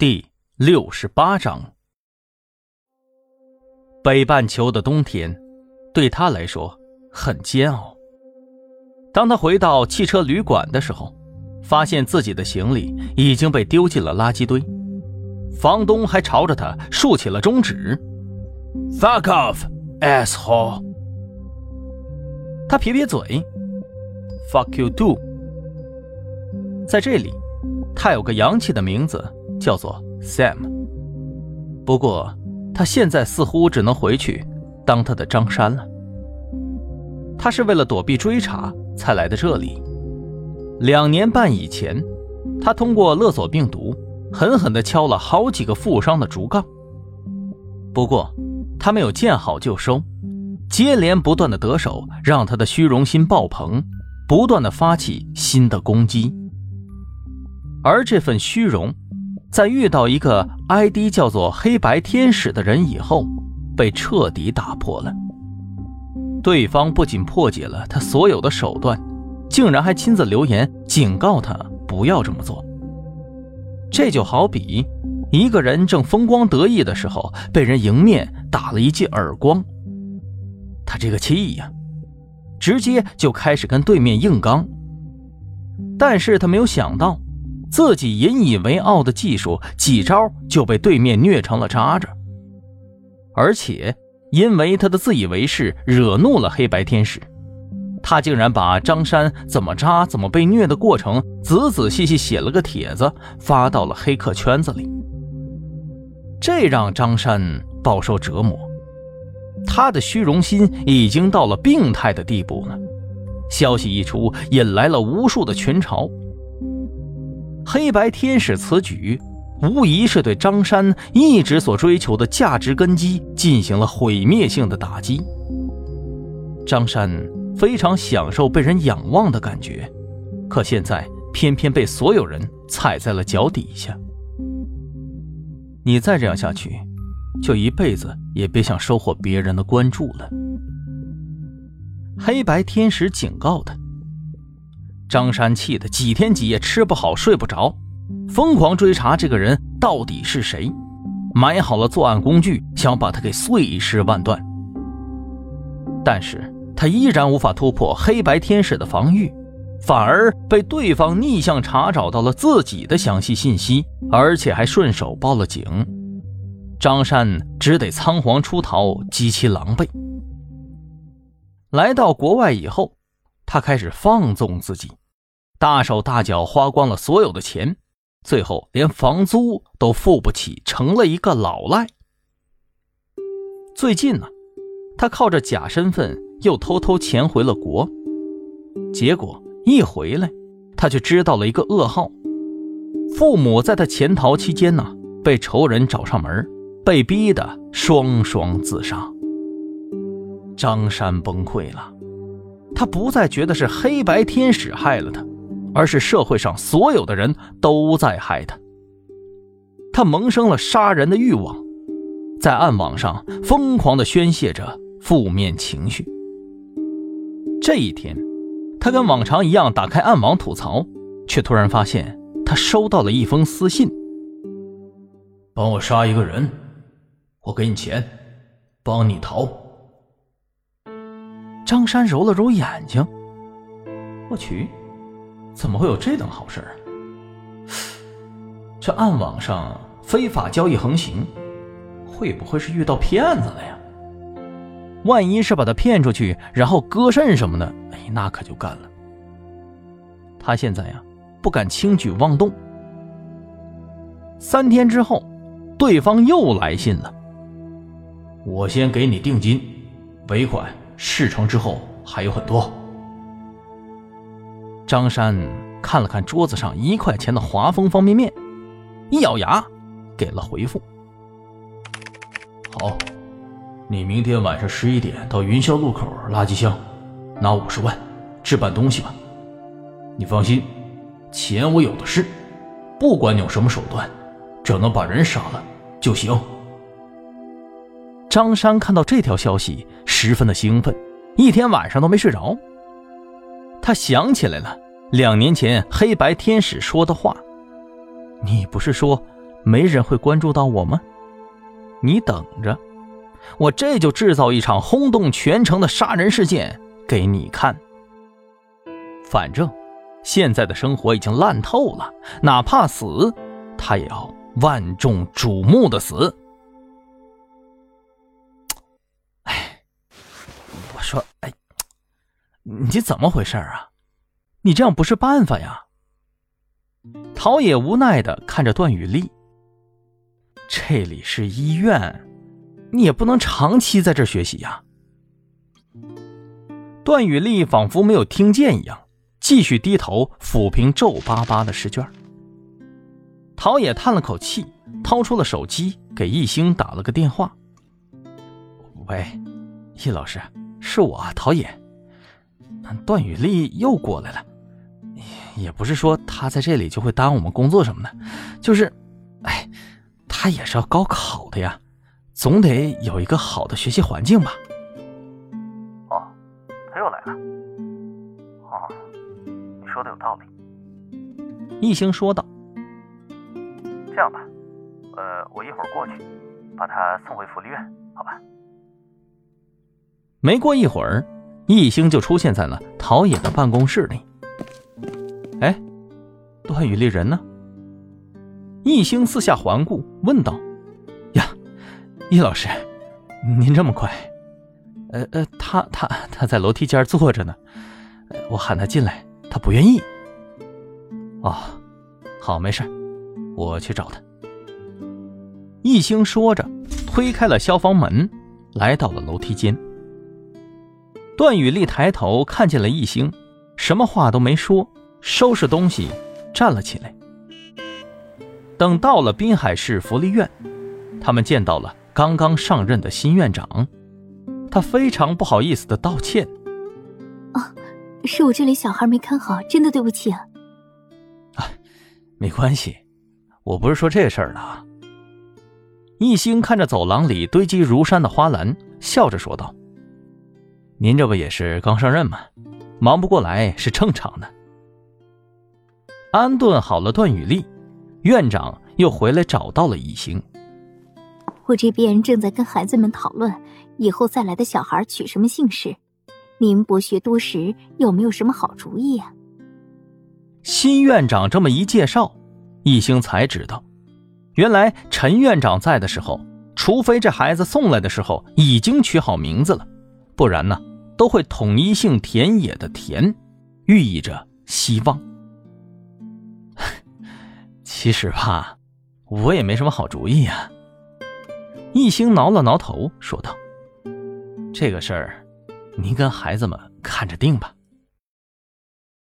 第六十八章，北半球的冬天对他来说很煎熬。当他回到汽车旅馆的时候，发现自己的行李已经被丢进了垃圾堆，房东还朝着他竖起了中指：“Fuck off, asshole！” 他撇撇嘴：“Fuck you too。”在这里，他有个洋气的名字。叫做 Sam。不过，他现在似乎只能回去当他的张山了。他是为了躲避追查才来的这里。两年半以前，他通过勒索病毒，狠狠地敲了好几个富商的竹杠。不过，他没有见好就收，接连不断的得手，让他的虚荣心爆棚，不断的发起新的攻击。而这份虚荣。在遇到一个 ID 叫做“黑白天使”的人以后，被彻底打破了。对方不仅破解了他所有的手段，竟然还亲自留言警告他不要这么做。这就好比一个人正风光得意的时候，被人迎面打了一记耳光，他这个气呀，直接就开始跟对面硬刚。但是他没有想到。自己引以为傲的技术，几招就被对面虐成了渣渣。而且，因为他的自以为是，惹怒了黑白天使，他竟然把张山怎么渣、怎么被虐的过程，仔仔细细写了个帖子，发到了黑客圈子里。这让张山饱受折磨，他的虚荣心已经到了病态的地步了。消息一出，引来了无数的群嘲。黑白天使此举，无疑是对张山一直所追求的价值根基进行了毁灭性的打击。张山非常享受被人仰望的感觉，可现在偏偏被所有人踩在了脚底下。你再这样下去，就一辈子也别想收获别人的关注了。黑白天使警告他。张山气得几天几夜吃不好睡不着，疯狂追查这个人到底是谁，买好了作案工具，想把他给碎尸万段。但是他依然无法突破黑白天使的防御，反而被对方逆向查找到了自己的详细信息，而且还顺手报了警。张山只得仓皇出逃，极其狼狈。来到国外以后。他开始放纵自己，大手大脚花光了所有的钱，最后连房租都付不起，成了一个老赖。最近呢，他靠着假身份又偷偷潜回了国，结果一回来，他却知道了一个噩耗：父母在他潜逃期间呢，被仇人找上门，被逼得双双自杀。张山崩溃了。他不再觉得是黑白天使害了他，而是社会上所有的人都在害他。他萌生了杀人的欲望，在暗网上疯狂地宣泄着负面情绪。这一天，他跟往常一样打开暗网吐槽，却突然发现他收到了一封私信：“帮我杀一个人，我给你钱，帮你逃。”张山揉了揉眼睛，我去，怎么会有这等好事啊？这暗网上非法交易横行，会不会是遇到骗子了呀？万一是把他骗出去，然后割肾什么的，哎，那可就干了。他现在呀，不敢轻举妄动。三天之后，对方又来信了，我先给你定金，尾款。事成之后还有很多。张山看了看桌子上一块钱的华丰方便面，一咬牙，给了回复：“好，你明天晚上十一点到云霄路口垃圾箱拿五十万置办东西吧。你放心，钱我有的是，不管你用什么手段，只要能把人杀了就行。”张山看到这条消息，十分的兴奋，一天晚上都没睡着。他想起来了两年前黑白天使说的话：“你不是说没人会关注到我吗？你等着，我这就制造一场轰动全城的杀人事件给你看。反正现在的生活已经烂透了，哪怕死，他也要万众瞩目的死。说，哎，你怎么回事啊？你这样不是办法呀！陶冶无奈的看着段雨丽。这里是医院，你也不能长期在这学习呀。段雨丽仿佛没有听见一样，继续低头抚平皱巴巴的试卷。陶冶叹了口气，掏出了手机，给易星打了个电话：“喂，易老师，是我陶冶。段雨丽又过来了，也不是说她在这里就会耽误我们工作什么的，就是，哎。”她也是要高考的呀，总得有一个好的学习环境吧。哦，他又来了。哦，你说的有道理。一星说道：“这样吧，呃，我一会儿过去，把他送回福利院，好吧？”没过一会儿，一星就出现在了陶冶的办公室里。哎，段雨丽人呢？易星四下环顾，问道：“呀，易老师，您这么快？呃呃，他他他在楼梯间坐着呢，我喊他进来，他不愿意。哦，好，没事，我去找他。”易星说着，推开了消防门，来到了楼梯间。段雨丽抬头看见了易星，什么话都没说，收拾东西站了起来。等到了滨海市福利院，他们见到了刚刚上任的新院长，他非常不好意思的道歉：“啊，是我这里小孩没看好，真的对不起啊。”“啊，没关系，我不是说这事儿的。”一星看着走廊里堆积如山的花篮，笑着说道：“您这不也是刚上任吗？忙不过来是正常的。”安顿好了段雨丽。院长又回来找到了一星。我这边正在跟孩子们讨论以后再来的小孩取什么姓氏，您博学多识，有没有什么好主意啊？新院长这么一介绍，一星才知道，原来陈院长在的时候，除非这孩子送来的时候已经取好名字了，不然呢，都会统一姓田野的田，寓意着希望。其实吧，我也没什么好主意呀。一星挠了挠头，说道：“这个事儿，您跟孩子们看着定吧。”